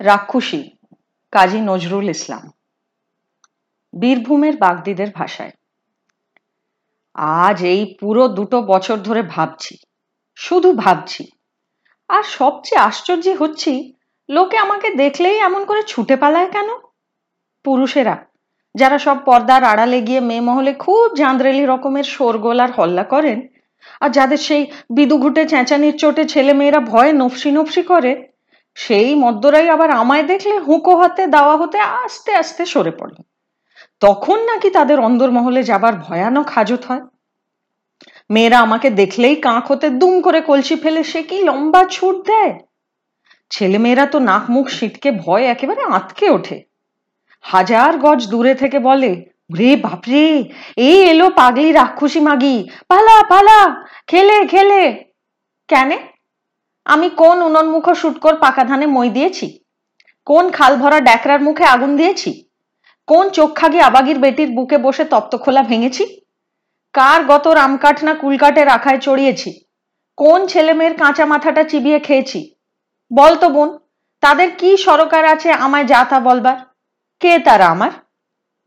রাক্ষসী, কাজী নজরুল ইসলাম। বীরভূমের বাগদিদের ভাষায়, আজ এই পুরো দুটো বছর ধরে ভাবছি, শুধু ভাবছি। আর সবচেয়ে আশ্চর্য হচ্ছি, লোকে আমাকে দেখলেই এমন করে ছুটে পালায় কেন? পুরুষেরা, যারা সব পর্দার আড়ালে গিয়ে মেয়ে মহলে খুব জাঁদরেলি রকমের শোরগোল আর হল্লা করেন, আর যাদের সেই বিদুঘুটে চেঁচানির চোটে ছেলে মেয়েরা ভয়ে নফসি নফসি করে সেই মদ্যরাই আবার আমায় দেখলে হুঁকো হাতে, দাওয়া হতে আস্তে আস্তে সরে পড়ে। তখন নাকি তাদের অন্দরমহলে যাবার ভয়ানক হাজত হয়। মেয়েরা আমাকে দেখলেই কাঁক হতে দুম করে কলসি ফেলে, সে কি লম্বা ছুট দেয়? ছেলে মেয়েরা তো নাক মুখ সিটকে ভয় একেবারে আঁতকে ওঠে। হাজার গজ দূরে থেকে বলে, রে বাপরে এই এলো পাগলি রাক্ষসী মাগি, পালা পালা, খেলে খেলে। কেনে? আমি কোন উনন্মুখ শুটকর পাকা ধানে মই দিয়েছি? কোন খাল ভরা ড্যাকরার মুখে আগুন দিয়েছি? কোন চোখখাগি আবাগির বেটির বুকে বসে তপ্ত খোলা ভেঙেছি? কার গত রামকাঠ না কুলকাটে রাখায় চড়িয়েছি? কোন ছেলে মেয়ের কাঁচা মাথাটা চিবিয়ে খেয়েছি? বল তো বোন, তাদের কি সরকার আছে আমায় যা তা বলবার? কে তারা আমার?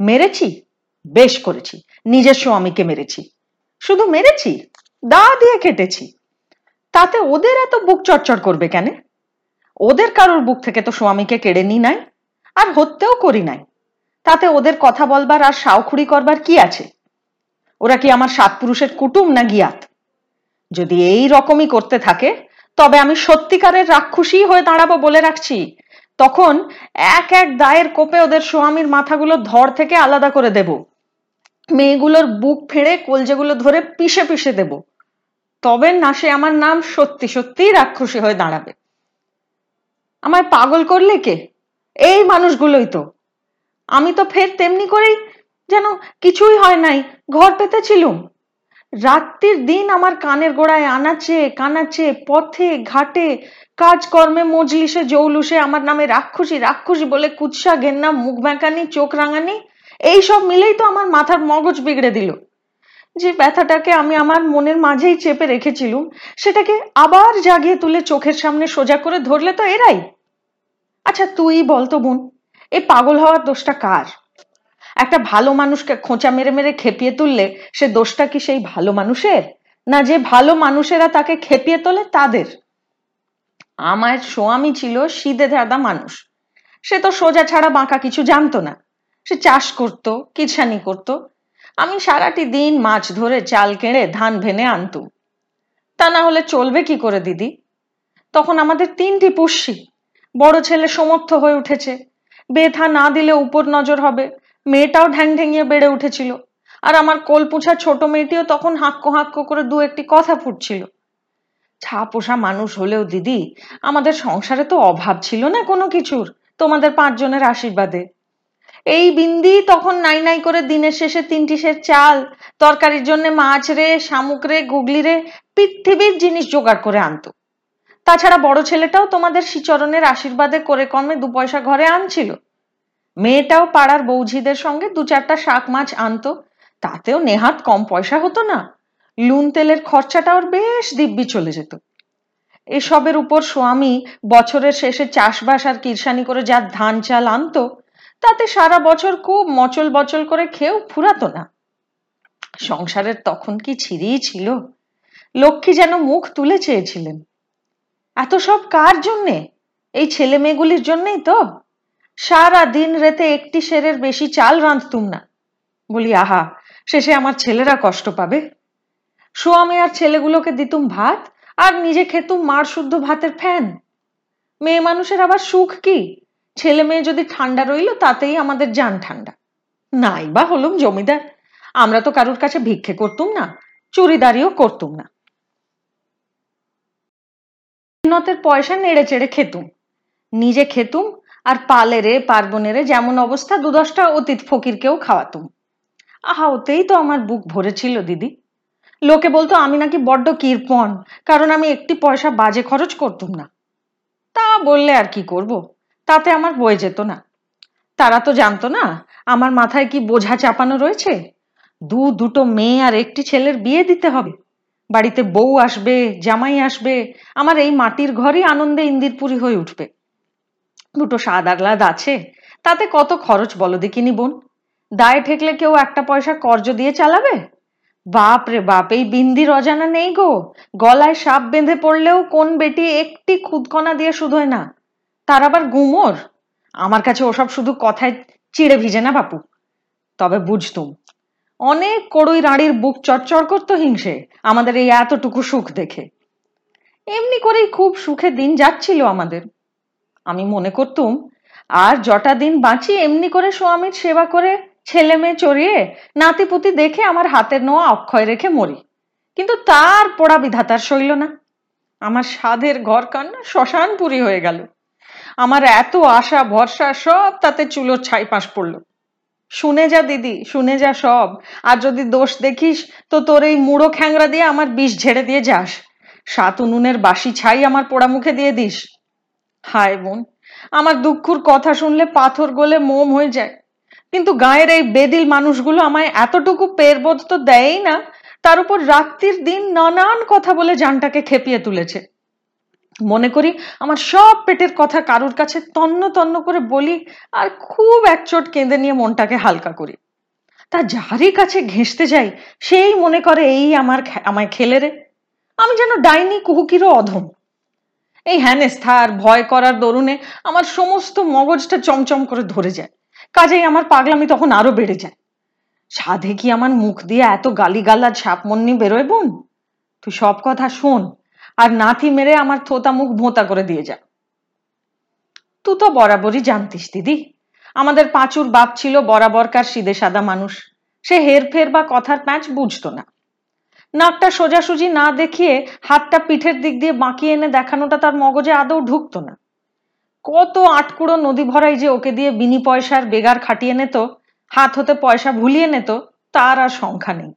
মেরেছি? বেশ করেছি। নিজের স্বামীকে মেরেছি। শুধু মেরেছি? দা দিয়ে কেটেছি তাতে ওদের এত বুক চড়চড় করবে কেন? ওদের কারোর বুক থেকে তো স্বামীকে কেড়ে নি নাই, আর হত্যেও করি নাই। তাতে ওদের কথা বলবার আর সাউখুড়ি করবার কি আছে? ওরা কি আমার সাত পুরুষের কুটুম না গিয়াত? যদি এই রকমই করতে থাকে, তবে আমি সত্যিকারের রাক্ষসী হয়ে দাঁড়াবো বলে রাখছি। তখন এক এক দায়ের কোপে ওদের স্বামীর মাথাগুলো ধর থেকে আলাদা করে দেব। মেয়েগুলোর বুক ফেড়ে কলজেগুলো ধরে পিষে পিষে দেব। তবে না, সে আমার নাম সত্যি সত্যিই রাক্ষসী হয়ে দাঁড়াবে। আমায় পাগল করলে কে? এই মানুষগুলোই তো। আমি তো ফের তেমনি করেই যেন কিছুই হয় নাই, ঘর পেতেছিলুম। রাত্রির দিন আমার কানের গোড়ায় আনাচে, কানাচে, পথে, ঘাটে, কাজকর্মে, মজলিসে, জৌলুসে, আমার নামে রাক্ষসী রাক্ষসী বলে কুৎসা গেন্না মুখ ব্যাঁকানি চোখ রাঙানি, এইসব মিলেই তো আমার মাথার মগজ বিগড়ে দিল। যে ব্যথাটাকে আমি আমার মনের মাঝেই চেপে রেখেছিলুম, সেটাকে আবার জাগিয়ে তুলে চোখের সামনে সোজা করে ধরলে তো এরাই। আচ্ছা তুই বলতো বোন এই পাগল হওয়ার দোষটা কার? একটা ভালো মানুষকে খোঁচা মেরে মেরে খেপিয়ে তুললে সে দোষটা কি সেই ভালো মানুষের? না যে ভালো মানুষেরা তাকে খেপিয়ে তোলে তাদের? আমার স্বামী ছিল সিদে ধাদা মানুষ। সে তো সোজা ছাড়া বাঁকা কিছু জানতো না। সে চাষ করত কিছানি করত আমি সারাটি দিন মাছ ধরে চাল কেড়ে ধান ভেনে আনতুম। তা না হলে চলবে কি করে, দিদি? তখন আমাদের তিনটি পুষ্যি। বড় ছেলে সমর্থ হয়ে উঠেছে। বেথা না দিলে উপর নজর হবে। মেয়েটাও ঢ্যাং ঢেঙিয়ে বেড়ে উঠেছিল। আর আমার কোলপুছা ছোট মেয়েটিও তখন হাক্কো হাক্কো করে দু একটি কথা ফুটছিল। ছা পোষা মানুষ হলেও, দিদি, আমাদের সংসারে তো অভাব ছিল না কোনো কিছুর। তোমাদের পাঁচজনের আশীর্বাদে। এই বিন্দি তখন নাই নাই করে দিনের শেষে তিনটি সের চাল, তরকারির জন্য মাছ রে, শামুক রে, গুগলি রে, পৃথিবীর জিনিস জোগাড় করে আনতো। তাছাড়া বড় ছেলেটাও তোমাদের শ্রীচরণের আশীর্বাদে করে কমে দু পয়সা ঘরে আনছিল। মেয়েটাও পাড়ার বৌঝিদের সঙ্গে দু চারটা শাক মাছ আনতো, তাতেও নেহাত কম পয়সা হতো না। লুন তেলের খরচাটা ওর বেশ দিব্যি চলে যেত। এসবের উপর স্বামী বছরের শেষে চাষবাস আর কিরসানি করে যা ধান চাল আনতো তাতে সারা বছর খুব মচল বচল করে খেয়েও ফুরাতো না। সংসারের তখন কি ছিঁড়েই ছিল? লক্ষ্মী যেন মুখ তুলে চেয়েছিলেন। এত সব কার জন্যে? এই ছেলে মেয়েগুলির জন্যেই তো। সারা দিন রেতে একটি সেরের বেশি চাল রাঁধতুম না। বলি, আহা, শেষে আমার ছেলেরা কষ্ট পাবে। সোয়ামে আর ছেলেগুলোকে দিতুম ভাত, আর নিজে খেতুম মার শুদ্ধ ভাতের ফ্যান। মেয়ে মানুষের আবার সুখ কি? ছেলে মেয়ে যদি ঠান্ডা রইল, তাতেই আমাদের যান ঠান্ডা। নাই বা হলুম জমিদার। আমরা তো কারুর কাছে ভিক্ষে করতুম না চুরিদারিও করতুম না। নতের পয়সা নেড়ে চেড়ে খেতুম। নিজে খেতুম আর পালেরে পার্বণেরে যেমন অবস্থা দু দশটা অতীত ফকিরকেও খাওয়াতুম। আহা, ওতেই তো আমার বুক ভরেছিল, দিদি। লোকে বলতো, আমি নাকি বড্ড কৃপণ কারণ আমি একটি পয়সা বাজে খরচ করতুম না। তা বললে আর কি করব? তাতে আমার বয়ে যেত না। তারা তো জানতো না, আমার মাথায় কি বোঝা চাপানো রয়েছে? দু দুটো মেয়ে আর একটি ছেলের বিয়ে দিতে হবে। বাড়িতে বউ আসবে, জামাই আসবে, আমার এই মাটির ঘরই আনন্দে ইন্দিরপুরি হয়ে উঠবে। দুটো স্বাদ আহ্লাদ আছে, তাতে কত খরচ বলো দেখিনি বোন? দায়ে ঠেকলে কেউ একটা পয়সা কর্জ দিয়ে চালাবে? বাপ রে বাপ, এই বিন্দির অজানা নেই গো। গলায় সাপ বেঁধে পড়লেও কোন বেটি একটি খুদকণা দিয়ে শুধোয় না। তার আবার গুমর? আমার কাছে ওসব শুধু কথায় চিড়ে ভিজে না, বাপু। তবে বুঝতুম, অনেক কড়ই রাঁড়ির বুক চরচর করতো হিংসে, আমাদের এই এতটুকু সুখ দেখে। এমনি করেই খুব সুখে দিন যাচ্ছিল আমাদের। আমি মনে করতুম, আর জটা দিন বাঁচি, এমনি করে স্বামীর সেবা করে ছেলে মেয়ে চড়িয়ে নাতিপুতি দেখে আমার হাতের নোয়া অক্ষয় রেখে মরি। কিন্তু তার পোড়া বিধাতার সইল না। আমার সাধের ঘর কান্না শ্মশানপুরি হয়ে গেল। আমার এত আশা, ভরসা সব তাতে চুলোর ছাই পাশ পড়ল। শুনে যা দিদি, শুনে যা সব। আর যদি দোষ দেখিস, তো তোর এই মুড়ো খ্যাংরা দিয়ে আমার বিষ ঝেড়ে দিয়ে যাস। সাত উনুনের বাসি ছাই আমার পোড়া মুখে দিয়ে দিস। হায় বোন, আমার দুঃখুর কথা শুনলে পাথর গলে মোম হয়ে যায়। কিন্তু গায়ের এই বেদিল মানুষগুলো আমায় এতটুকু পেরবোধ তো দেয়ই না। তার উপর রাত্রির দিন নানান কথা বলে জানটাকে খেপিয়ে তুলেছে। মনে করি, আমার সব পেটের কথা কারুর কাছে তন্ন তন্ন করে বলি আর খুব একচোট কেঁদে নিয়ে মনটাকে হালকা করি। তা যারই কাছে ঘেঁষতে যাই, সেই মনে করে এই আমার আমায় খেলে রে। আমি যেন ডাইনি কুহুকিরও অধম। এই হ্যানেস্থা আর ভয় করার দরুনে আমার সমস্ত মগজটা চমচম করে ধরে যায়। কাজেই আমার পাগলামি তখন আরও বেড়ে যায়। সাধে কি আমার মুখ দিয়ে এত গালিগালা ছাপমন্নি বেরোয় বোন? তুই সব কথা শোন। আর নাথি মেরে আমার থোতা মুখ ভোঁতা করে দিয়ে যা। তুই তো বরাবরই জানতিস, দিদি। আমাদের পাঁচুর বাপ ছিল বরাবরকার সিদে সাদা মানুষ। সে হেরফের বা কথার প্যাঁচ বুঝতো না। নাকটা সোজাসুজি না দেখিয়ে হাতটা পিঠের দিক দিয়ে বাঁকিয়ে এনে দেখানোটা তার মগজে আদৌ ঢুকতো না। কত আটকুড়ো নদী ভরাই যে ওকে দিয়ে বিনি পয়সার বেগার খাটিয়ে নিত, হাত হতে পয়সা ভুলিয়ে নিত, তার আর সংখ্যা নেই।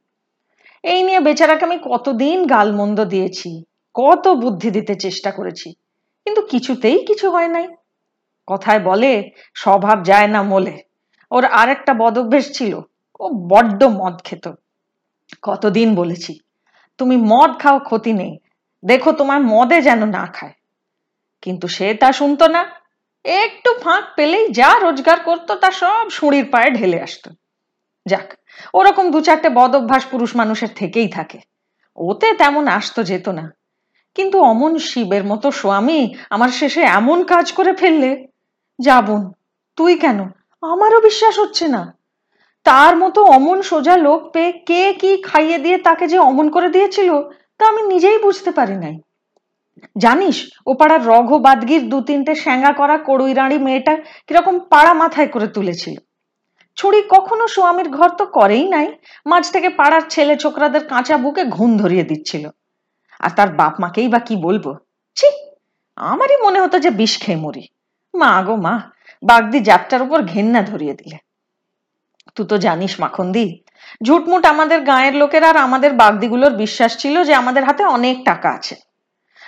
এই নিয়ে বেচারাকে আমি কতদিন গালমন্দ দিয়েছি। কত বুদ্ধি দিতে চেষ্টা করেছি। কিন্তু কিছুতেই কিছু হয় নাই। কথায় বলে, স্বভাব যায় না মোলে। ওর আর একটা বদভ্যেস ছিল। ও বড্ড মদ খেত। কতদিন বলেছি, তুমি মদ খাও, ক্ষতি নেই। দেখো তোমার মদে যেন না খায়। কিন্তু সে তা শুনতো না। একটু ফাঁক পেলেই যা রোজগার করতো, তা সব সুঁড়ির পায়ে ঢেলে আসতো। যাক, ওরকম দু চারটে বদ অভ্যাস পুরুষ মানুষের থেকেই থাকে। ওতে তেমন আসতো, যেত না। কিন্তু অমন শিবের মতো স্বামী আমার শেষে এমন কাজ করে ফেললে? যাবন তুই কেন? আমারও বিশ্বাস হচ্ছে না। তার মতো অমন সোজা লোক পেয়ে কে কি খাইয়ে দিয়ে তাকে যে অমন করে দিয়েছিল, তা আমি নিজেই বুঝতে পারি নাই। জানিস ও পাড়ার রঘ বাদগির দু তিনটে স্যাঙ্গা করা কড়ুইরাঁড়ি মেয়েটা কীরকম পাড়া মাথায় করে তুলেছিল। ছুরি কখনো স্বামীর ঘর তো করেই নাই, মাঝ থেকে পাড়ার ছেলে ছোকরাদের কাঁচা বুকে ঘুম ধরিয়ে দিচ্ছিল। আর তার বাপ মাকেই বা কি বলব? ছি, আমারই মনে হতো যে বিষ খেয়ে মরি। মা গো মা, বাগদি যাত্রার উপর ঘেন্না ধরিয়ে দিলে। তুই তো জানিস মাখন্দি, ঝুটমুট আমাদের গায়ের লোকের আর আমাদের বাগদিগুলোর বিশ্বাস ছিল যে আমাদের হাতে অনেক টাকা আছে।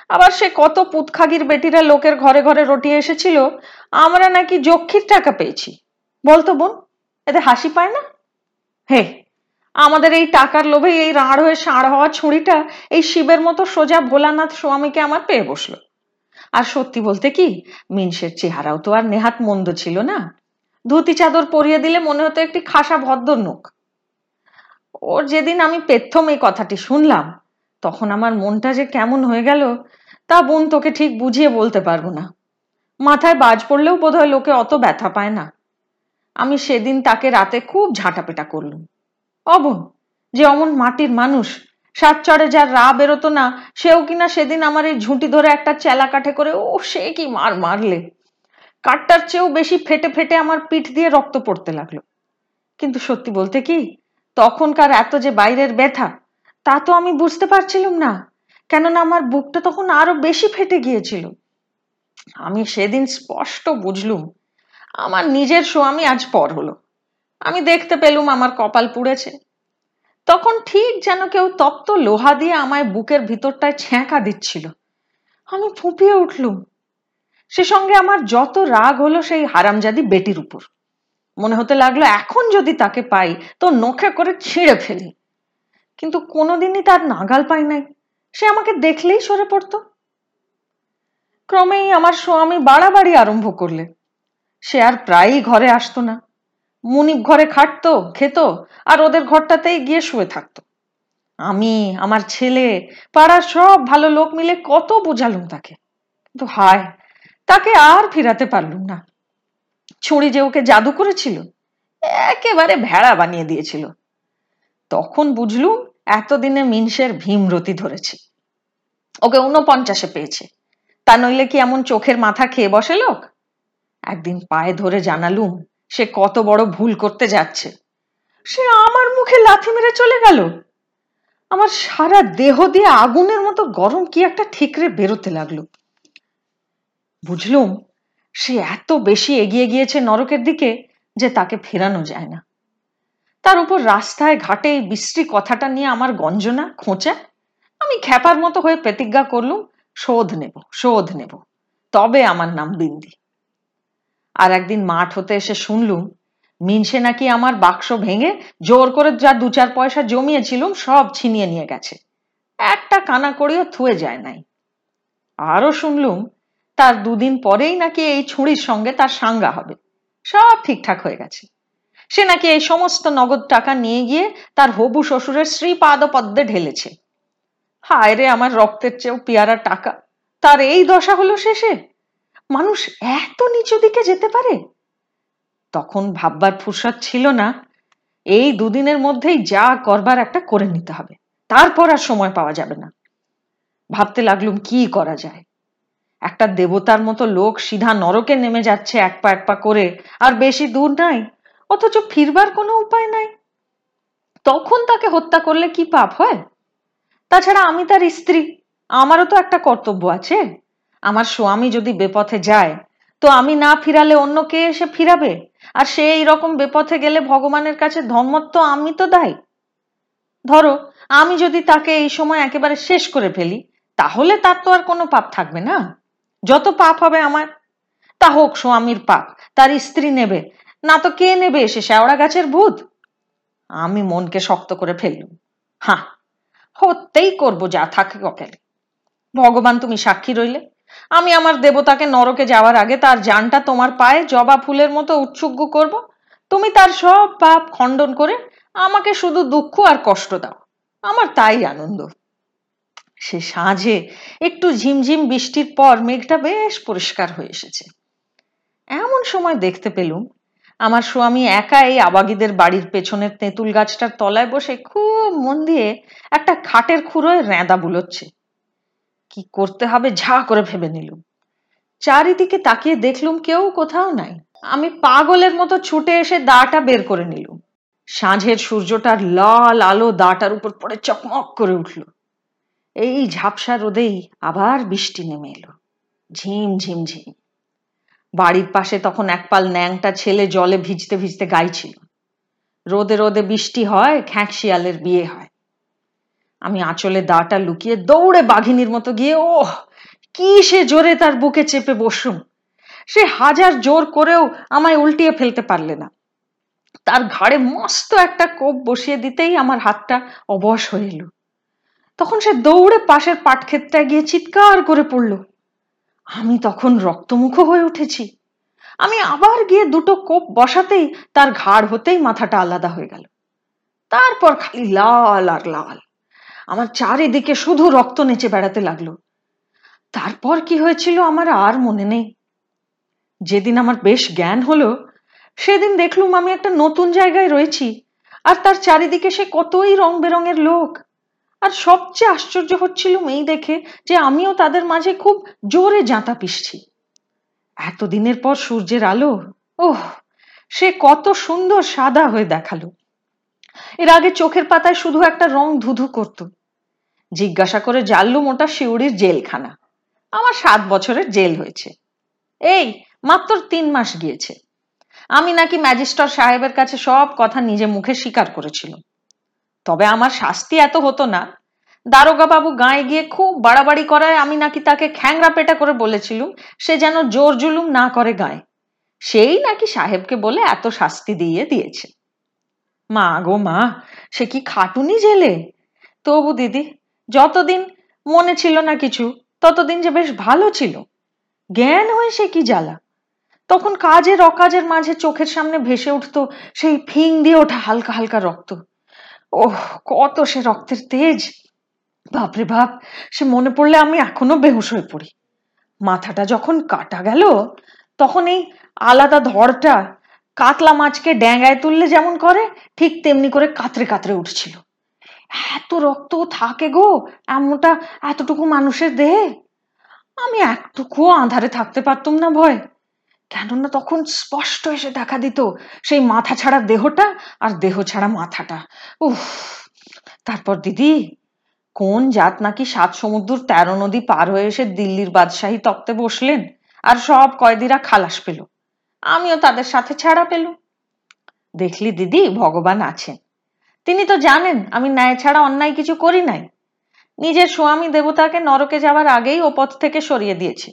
আবার সে কত পুতখাগির বেটিরা লোকের ঘরে ঘরে রটিয়ে এসেছিল, আমরা নাকি যক্ষীর টাকা পেয়েছি। বলতো বোন এতে হাসি পায় না? হে আমাদের এই টাকার লোভে এই রাঁড় হয়ে সাঁড় হওয়া ছুরিটা এই শিবের মতো সোজা ভোলানাথ স্বামীকে আমার পেয়ে বসল। আর সত্যি বলতে কি, মিনসের চেহারাও তো আর নেহাত মন্দ ছিল না। ধুতি চাদর পরিয়ে দিলে মনে হতো একটি খাসা ভদ্র নোক ওর যেদিন আমি পেথম এই কথাটি শুনলাম, তখন আমার মনটা যে কেমন হয়ে গেল, তা বোন তোকে ঠিক বুঝিয়ে বলতে পারব না। মাথায় বাজ পড়লেও বোধহয় লোকে অত ব্যথা পায় না। আমি সেদিন তাকে রাতে খুব ঝাঁটাপেটা করলুম। অবন, যে অমন মাটির মানুষ। সাত চড়ে যার রা বেরোতো না, সেও কিনা সেদিন আমার এই ঝুঁটি ধরে একটা চেলা কাঠে করে, ও সে কি মার মারলে। কাঠটার চেয়েও বেশি ফেটে ফেটে আমার পিঠ দিয়ে রক্ত পড়তে লাগল। কিন্তু সত্যি বলতে কি, তখনকার এত যে বাইরের ব্যথা, তা তো আমি বুঝতে পারছিলাম না। কেননা আমার বুকটা তখন আরও বেশি ফেটে গিয়েছিল। আমি সেদিন স্পষ্ট বুঝলুম, আমার নিজের স্বামী আজ পর হলো। আমি দেখতে পেলুম আমার কপাল পুড়েছে। তখন ঠিক যেন কেউ তপ্ত লোহা দিয়ে আমায় বুকের ভিতরটায় ছ্যাঁকা দিচ্ছিল। আমি ফুঁপিয়ে উঠলুম। সে সঙ্গে আমার যত রাগ হলো সেই হারামজাদি বেটির উপর। মনে হতে লাগল, এখন যদি তাকে পাই, তো নখে করে ছিঁড়ে ফেলি। কিন্তু কোনোদিনই তার নাগাল পাই নাই। সে আমাকে দেখলেই সরে পড়তো। ক্রমেই আমার স্বামী বাড়াবাড়ি আরম্ভ করলে। সে আর প্রায়ই ঘরে আসতো না। মুনিপ ঘরে খাটতো, খেত, আর ওদের ঘরটাতেই গিয়ে শুয়ে থাকতো। আমি, আমার ছেলে, পাড়ার সব ভালো লোক মিলে কত বোঝালুম তাকে। কিন্তু হায়, তাকে আর ফিরাতে পারলুম না। ছুরি যে ওকে জাদু করেছিল, একেবারে ভেড়া বানিয়ে দিয়েছিল। তখন বুঝলুম এতদিনে মিনসের ভীমরতি ধরেছে। ওকে উনপঞ্চাশে পেয়েছে। তা নইলে কি এমন চোখের মাথা খেয়ে বসে লোক? একদিন পায়ে ধরে জানালুম সে কত বড় ভুল করতে যাচ্ছে। সে আমার মুখে লাথি মেরে চলে গেল। আমার সারা দেহ দিয়ে আগুনের মতো গরম কি একটা ঠিকরে বেরোতে লাগল। বুঝলুম, সে এত বেশি এগিয়ে গিয়েছে নরকের দিকে যে তাকে ফেরানো যায় না। তার উপর রাস্তায় ঘাটে বিশ্রী কথাটা নিয়ে আমার গঞ্জনা, খোঁচা, আমি খ্যাপার মতো হয়ে প্রতিজ্ঞা করলুম, শোধ নেব শোধ নেব। তবে আমার নাম বিন্দি। আর একদিন মাঠ হতে এসে শুনলুম, মিনসে নাকি আমার বাক্স ভেঙে জোর করে যা দু চার পয়সা জমিয়েছিলুম সব ছিনিয়ে নিয়ে গেছে। একটা কানা করেও থুয়ে যায় নাই। আরও শুনলুম, তার দুদিন পরেই নাকি এই ছুরির সঙ্গে তার সাঙ্গা হবে। সব ঠিকঠাক হয়ে গেছে। সে নাকি এই সমস্ত নগদ টাকা নিয়ে গিয়ে তার হবু শ্বশুরের শ্রী পাদপদ্মে ঢেলেছে। হায় রে আমার রক্তের চেয়েও পেয়ারা টাকা, তার এই দশা হলো শেষে। মানুষ এত নিচু দিকে যেতে পারে? তখন ভাববার ফুরসত ছিল না। এই দুদিনের মধ্যেই যা করবার একটা করে নিতে হবে। তারপর আর সময় পাওয়া যাবে না। ভাবতে লাগলুম, কি করা যায়? একটা দেবতার মতো লোক সিধা নরকে নেমে যাচ্ছে এক পা এক পা করে, আর বেশি দূর নাই, অথচ ফিরবার কোনো উপায় নাই। তখন তাকে হত্যা করলে কি পাপ হয়? তাছাড়া আমি তার স্ত্রী, আমারও তো একটা কর্তব্য আছে। আমার স্বামী যদি বেপথে যায়, তো আমি না ফিরালে অন্য কে এসে ফিরাবে? আর সে এইরকম বেপথে গেলে ভগবানের কাছে ধর্মত্ব আমি তো দায়। ধরো, আমি যদি তাকে এই সময় একেবারে শেষ করে ফেলি, তাহলে তার তো আর কোনো পাপ থাকবে না। যত পাপ হবে আমার, তা হোক স্বামীর পাপ, তার স্ত্রী নেবে, না তো কে নেবে এসে শ্যাওড়া গাছের ভূত? আমি মনকে শক্ত করে ফেললুম। হ্যাঁ হতেই করব যা থাকে কপালে। ভগবান তুমি সাক্ষী রইলে। আমি আমার দেবতাকে নরকে যাওয়ার আগে তার জানটা তোমার পায়ে জবা ফুলের মতো উৎসুগ্য করব। তুমি তার সব পাপ খণ্ডন করে আমাকে শুধু দুঃখ আর কষ্ট দাও। আমার তাই আনন্দ। সে সাঁঝে একটু ঝিমঝিম বৃষ্টির পর মেঘটা বেশ পরিষ্কার হয়ে এসেছে। এমন সময় দেখতে পেলুম, আমার স্বামী একা এই আবাগিদের বাড়ির পেছনের তেঁতুল গাছটার তলায় বসে খুব মন দিয়ে একটা খাটের খুঁড়োয় রেঁদা বুলোচ্ছে। কি করতে হবে ঝা করে ভেবে নিলুম। চারিদিকে তাকিয়ে দেখলুম কেউ কোথাও নাই। আমি পাগলের মতো ছুটে এসে দাটা বের করে নিলুম। সাঁঝের সূর্যটার লাল আলো দাটার উপর পড়ে চকমক করে উঠল। এই ঝাপসা রোদেই আবার বৃষ্টি নেমে এলো। ঝিম ঝিম ঝিম। বাড়ির পাশে তখন একপাল ন্যাংটা ছেলে জলে ভিজতে ভিজতে গাইছিল। রোদে রোদে বৃষ্টি হয়, খ্যাঁক শিয়ালের বিয়ে হয়। আমি আঁচলে দাটা লুকিয়ে দৌড়ে বাঘিনীর মতো গিয়ে ও কি সে জোরে তার বুকে চেপে বসুম সে হাজার জোর করেও আমায় উল্টিয়ে ফেলতে পারলে না। তার ঘাড়ে মস্ত একটা কোপ বসিয়ে দিতেই আমার হাতটা অবশ হয়ে এলো। তখন সে দৌড়ে পাশের পাটক্ষেতটায় গিয়ে চিৎকার করে পড়ল। আমি তখন রক্তমুখ হয়ে উঠেছি। আমি আবার গিয়ে দুটো কোপ বসাতেই তার ঘাড় হতেই মাথাটা আলাদা হয়ে গেল। তারপর খালি লাল আর লাল। আমার চারিদিকে শুধু রক্ত নেচে বেড়াতে লাগল। তারপর কি হয়েছিল আমার আর মনে নেই। যেদিন আমার বেশ জ্ঞান হলো, সেদিন দেখলুম আমি একটা নতুন জায়গায় রয়েছি, আর তার চারিদিকে সে কতই রং বেরঙের লোক। আর সবচেয়ে আশ্চর্য হচ্ছিল এই দেখে যে আমিও তাদের মাঝে খুব জোরে জাঁতা পিসছি। এতদিনের পর সূর্যের আলো, ওহ, সে কত সুন্দর সাদা হয়ে দেখাল। এর আগে চোখের পাতায় শুধু একটা রং ধুধু করত জিজ্ঞাসা করে, জানলুম ওটা শিউড়ির জেলখানা। আমার সাত বছরের জেল হয়েছে। এই, মাত্র তিন মাস গিয়েছে। আমি নাকি ম্যাজিস্টর সাহেবের কাছে সব কথা নিজে মুখে স্বীকার করেছিলাম। তবে আমার শাস্তি এত হতো না। দারোগা বাবু গায়ে গিয়ে খুব বাড়াবাড়ি করায় আমি নাকি তাকে খ্যাংরা পেটা করে বলেছিলুম, সে যেন জোর জুলুম না করে গায়ে। সেই নাকি সাহেবকে বলে এত শাস্তি দিয়ে দিয়েছে। মা গো মা, সে কি খাটুনি জেলে? তবু দিদি যতদিন মনে ছিল না কিছু, ততদিন যে বেশ ভালো ছিল। জ্ঞান হয়ে সে কি জ্বালা? তখন কাজের অকাজের মাঝে চোখের সামনে ভেসে উঠতো সেই ফিং দিয়ে ওঠা হালকা হালকা রক্ত। ওহ, কত সে রক্তের তেজ! বাপরে বাপ, সে মনে পড়লে আমি এখনও বেহুশ হয়ে পড়ি। মাথাটা যখন কাটা গেল, তখন এই আলাদা ধরটা কাতলা মাছকে ড্যাঙ্গায় তুললে যেমন করে, ঠিক তেমনি করে কাতরে কাতরে উঠছিল। এত রক্ত থাকে গো, এমনটা এতটুকু মানুষের দেহে? আমি একটুকুও আধারে থাকতে পারতুম না ভয়। কেননা তখন স্পষ্ট এসে দেখা দিত সেই মাথা ছাড়া দেহটা আর দেহ ছাড়া মাথাটা। উফ, তারপর দিদি, কোন জাত নাকি সাত সমুদ্র তেরো নদী পার হয়ে এসে দিল্লির বাদশাহী তক্তে বসলেন আর সব কয়েদিরা খালাস পেল। আমিও তাদের সাথে ছাড়া পেল দেখলি দিদি, ভগবান আছেন। তিনি তো জানেন, আমি ন্যায় ছাড়া অন্যায় কিছু করি নাই। নিজের স্বামী দেবতাকে নরকে যাওয়ার আগেই ও পথ থেকে সরিয়ে দিয়েছি।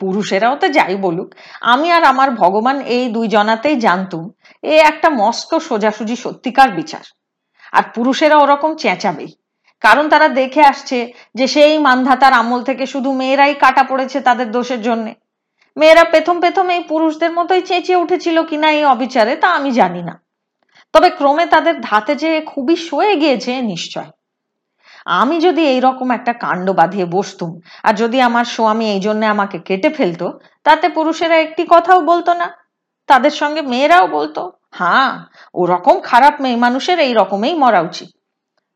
পুরুষেরাও তো যাই বলুক, আমি আর আমার ভগবান এই দুই জনাতেই জানতুম, এ একটা মস্ত সোজাসুজি সত্যিকার বিচার। আর পুরুষেরা ওরকম চেঁচাবেই কারণ তারা দেখে আসছে যে সেই মানধাতার আমল থেকে শুধু মেয়েরাই কাটা পড়েছে তাদের দোষের জন্যে। মেয়েরা প্রথম প্রথম এই পুরুষদের মতোই চেঁচিয়ে উঠেছিল কিনা এই অবিচারে তা আমি জানি না। তবে ক্রমে তাদের ধাতে যে খুবই সয়ে গিয়েছে নিশ্চয়। আমি যদি এই রকম একটা কাণ্ড বাঁধিয়ে বসতুম, আর যদি আমার স্বামী এই জন্য আমাকে কেটে ফেলতো, তাতে পুরুষেরা একটি কথাও বলতো না, তাদের সঙ্গে মেয়েরাও বলতো হ্যাঁ ওরকম খারাপ মেয়ে মানুষের এই রকমেই মরা উচিত।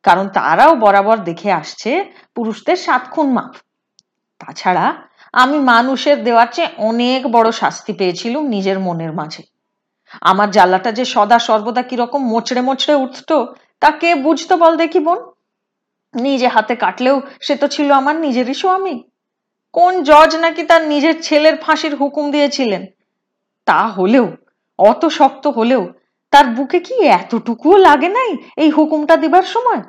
কারণ তারাও বরাবর দেখে আসছে পুরুষদের সাত খুন মাপ। তাছাড়া আমি মানুষের দেওয়ার চেয়ে অনেক বড় শাস্তি পেয়েছিলুম নিজের মনের মাঝে। আমার জ্বালাটা যে সদা সর্বদা কীরকম মোচড়ে মোচড়ে উঠত, তা কে বুঝতো বল দেখি বোন? নিজে হাতে কাটলেও সে তো ছিল আমার নিজেরই স্বামী। কোন জজ নাকি তার নিজের ছেলের ফাঁসির হুকুম দিয়েছিলেন? তা হলেও, অত শক্ত হলেও, তার বুকে কি এতটুকুও লাগে নাই এই হুকুমটা দিবার সময়?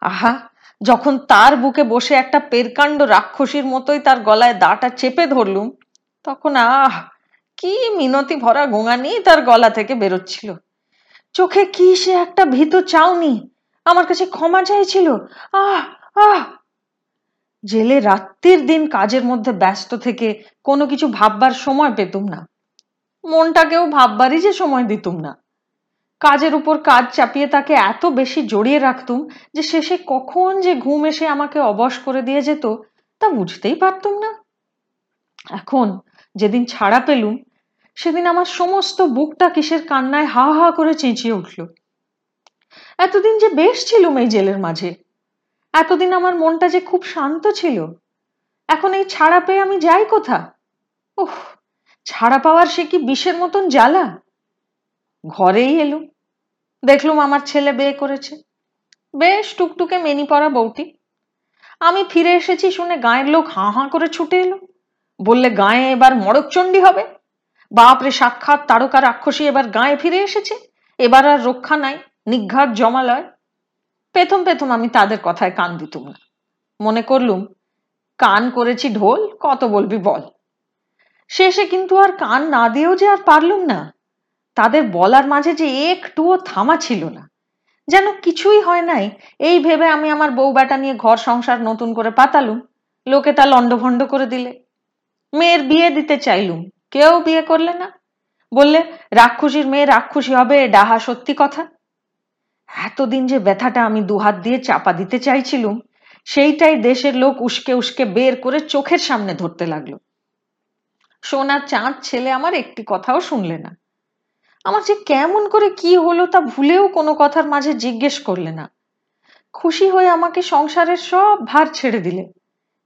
আহা, যখন তার বুকে বসে একটা পেরকাণ্ড রাক্ষসীর মতোই তার গলায় দাটা চেপে ধরলুম, তখন আহ কি মিনতি ভরা গোঙানি তার গলা থেকে বেরোচ্ছিল। চোখে কি সে একটা ভীত চাওনি আমার কাছে ক্ষমা চাইছিল। আহ আহ। জেলে রাত্রির দিন কাজের মধ্যে ব্যস্ত থেকে কোনো কিছু ভাববার সময় পেতুম না। মনটাকেও ভাববারই যে সময় দিতুম না। কাজের উপর কাজ চাপিয়ে তাকে এত বেশি জড়িয়ে রাখতুম যে শেষে কখন যে ঘুম এসে আমাকে অবশ করে দিয়ে যেত তা বুঝতেই পারতুম না। এখন যেদিন ছাড়া পেলুম সেদিন আমার সমস্ত বুকটা কিসের কান্নায় হা হা করে চেঁচিয়ে উঠল। এতদিন যে বেশ ছিলুম এই জেলের মাঝে। এতদিন আমার মনটা যে খুব শান্ত ছিল। এখন এই ছাড়া পেয়ে আমি যাই কোথা? উহ ছাড়া পাওয়ার সে কি বিষের মতন জ্বালা? ঘরেই এলুম। দেখলুম আমার ছেলে বিয়ে করেছে। বেশ টুকটুকে মেনি পড়া বউটি। আমি ফিরে এসেছি শুনে গায়ের লোক হাঁ হাঁ করে ছুটে এলো। বললে, গায়ে এবার মড়কচণ্ডী হবে? বাপরে, সাক্ষাৎ তারকা রাক্ষসী এবার গায়ে ফিরে এসেছে। এবার আর রক্ষা নাই, নিঘাত জমালয়। পেথম পেথম আমি তাদের কথায় কান দিতুম না। মনে করলুম, কান করেছি ঢোল, কত বলবি বল। শেষে কিন্তু আর কান না দিয়েও যে আর পারলুম না। তাদের বলার মাঝে যে একটুও থামা ছিল না। যেন কিছুই হয় নাই, এই ভেবে আমি আমার বউ বেটা নিয়ে ঘর সংসার নতুন করে পাতালুম। লোকে তা লন্ডভন্ড করে দিলে। মেয়ের বিয়ে দিতে চাইলুম। কেউ বিয়ে করলে না? বললে, রাক্ষসীর মেয়ে রাক্ষসী হবে, ডাহা সত্যি কথা? এতদিন যে ব্যথাটা আমি দুহাত দিয়ে চাপা দিতে চাইছিলুম, সেইটাই দেশের লোক উস্কে উস্কে বের করে চোখের সামনে ধরতে লাগল। সোনার চাঁদ ছেলে আমার একটি কথাও শুনলে না। আমার যে কেমন করে কি হলো তা ভুলেও কোনো কথার মাঝে জিজ্ঞেস করলে না। খুশি হয়ে আমাকে সংসারের সব ভার ছেড়ে দিলে।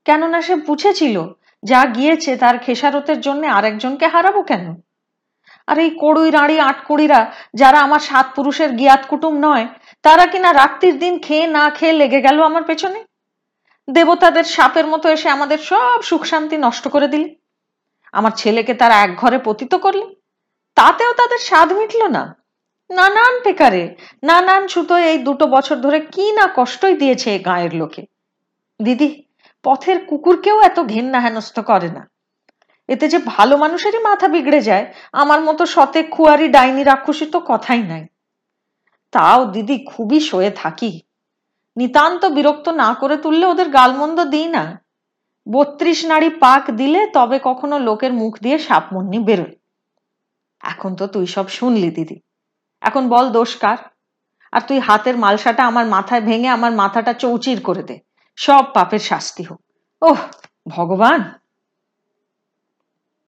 কেননা সে বুঝেছিল যা গিয়েছে তার খেসারতের জন্য আরেকজনকে হারাবো কেন? আর এই কড়ুই রাঁড়ি আটকুড়িরা যারা আমার সাত পুরুষের গিয়াত কুটুম নয়, তারা কিনা রাত্রির দিন খেয়ে না খেয়ে লেগে গেল আমার পেছনে? দেবতাদের সাপের মতো এসে আমাদের সব সুখ শান্তি নষ্ট করে দিলে। আমার ছেলেকে তারা এক ঘরে পতিত করলে? তাতেও তাদের স্বাদ মিটল না। নানান পেকারে, নানান সুতো এই দুটো বছর ধরে কি না কষ্টই দিয়েছে গায়ের লোকে। দিদি পথের কুকুরকেও এত ঘেন্না হেনস্থ করে না। এতে যে ভালো মানুষেরই মাথা বিগড়ে যায়, আমার মতো সতে খুয়ারি ডাইনি রাক্ষসী তো কথাই নাই। তাও দিদি খুবই শোয়ে থাকি। নিতান্ত বিরক্ত না করে তুললে ওদের গালমন্দ দিই না। বত্রিশ নাড়ি পাক দিলে তবে কখনো লোকের মুখ দিয়ে সাপমন্নি বেরোয়। এখন তো তুই সব শুনলি দিদি। এখন বল দোষ কার? আর তুই হাতের মালসাটা আমার মাথায় ভেঙে আমার মাথাটা চৌচির করে দে। সব পাপের শাস্তি হোক। ওহ ভগবান!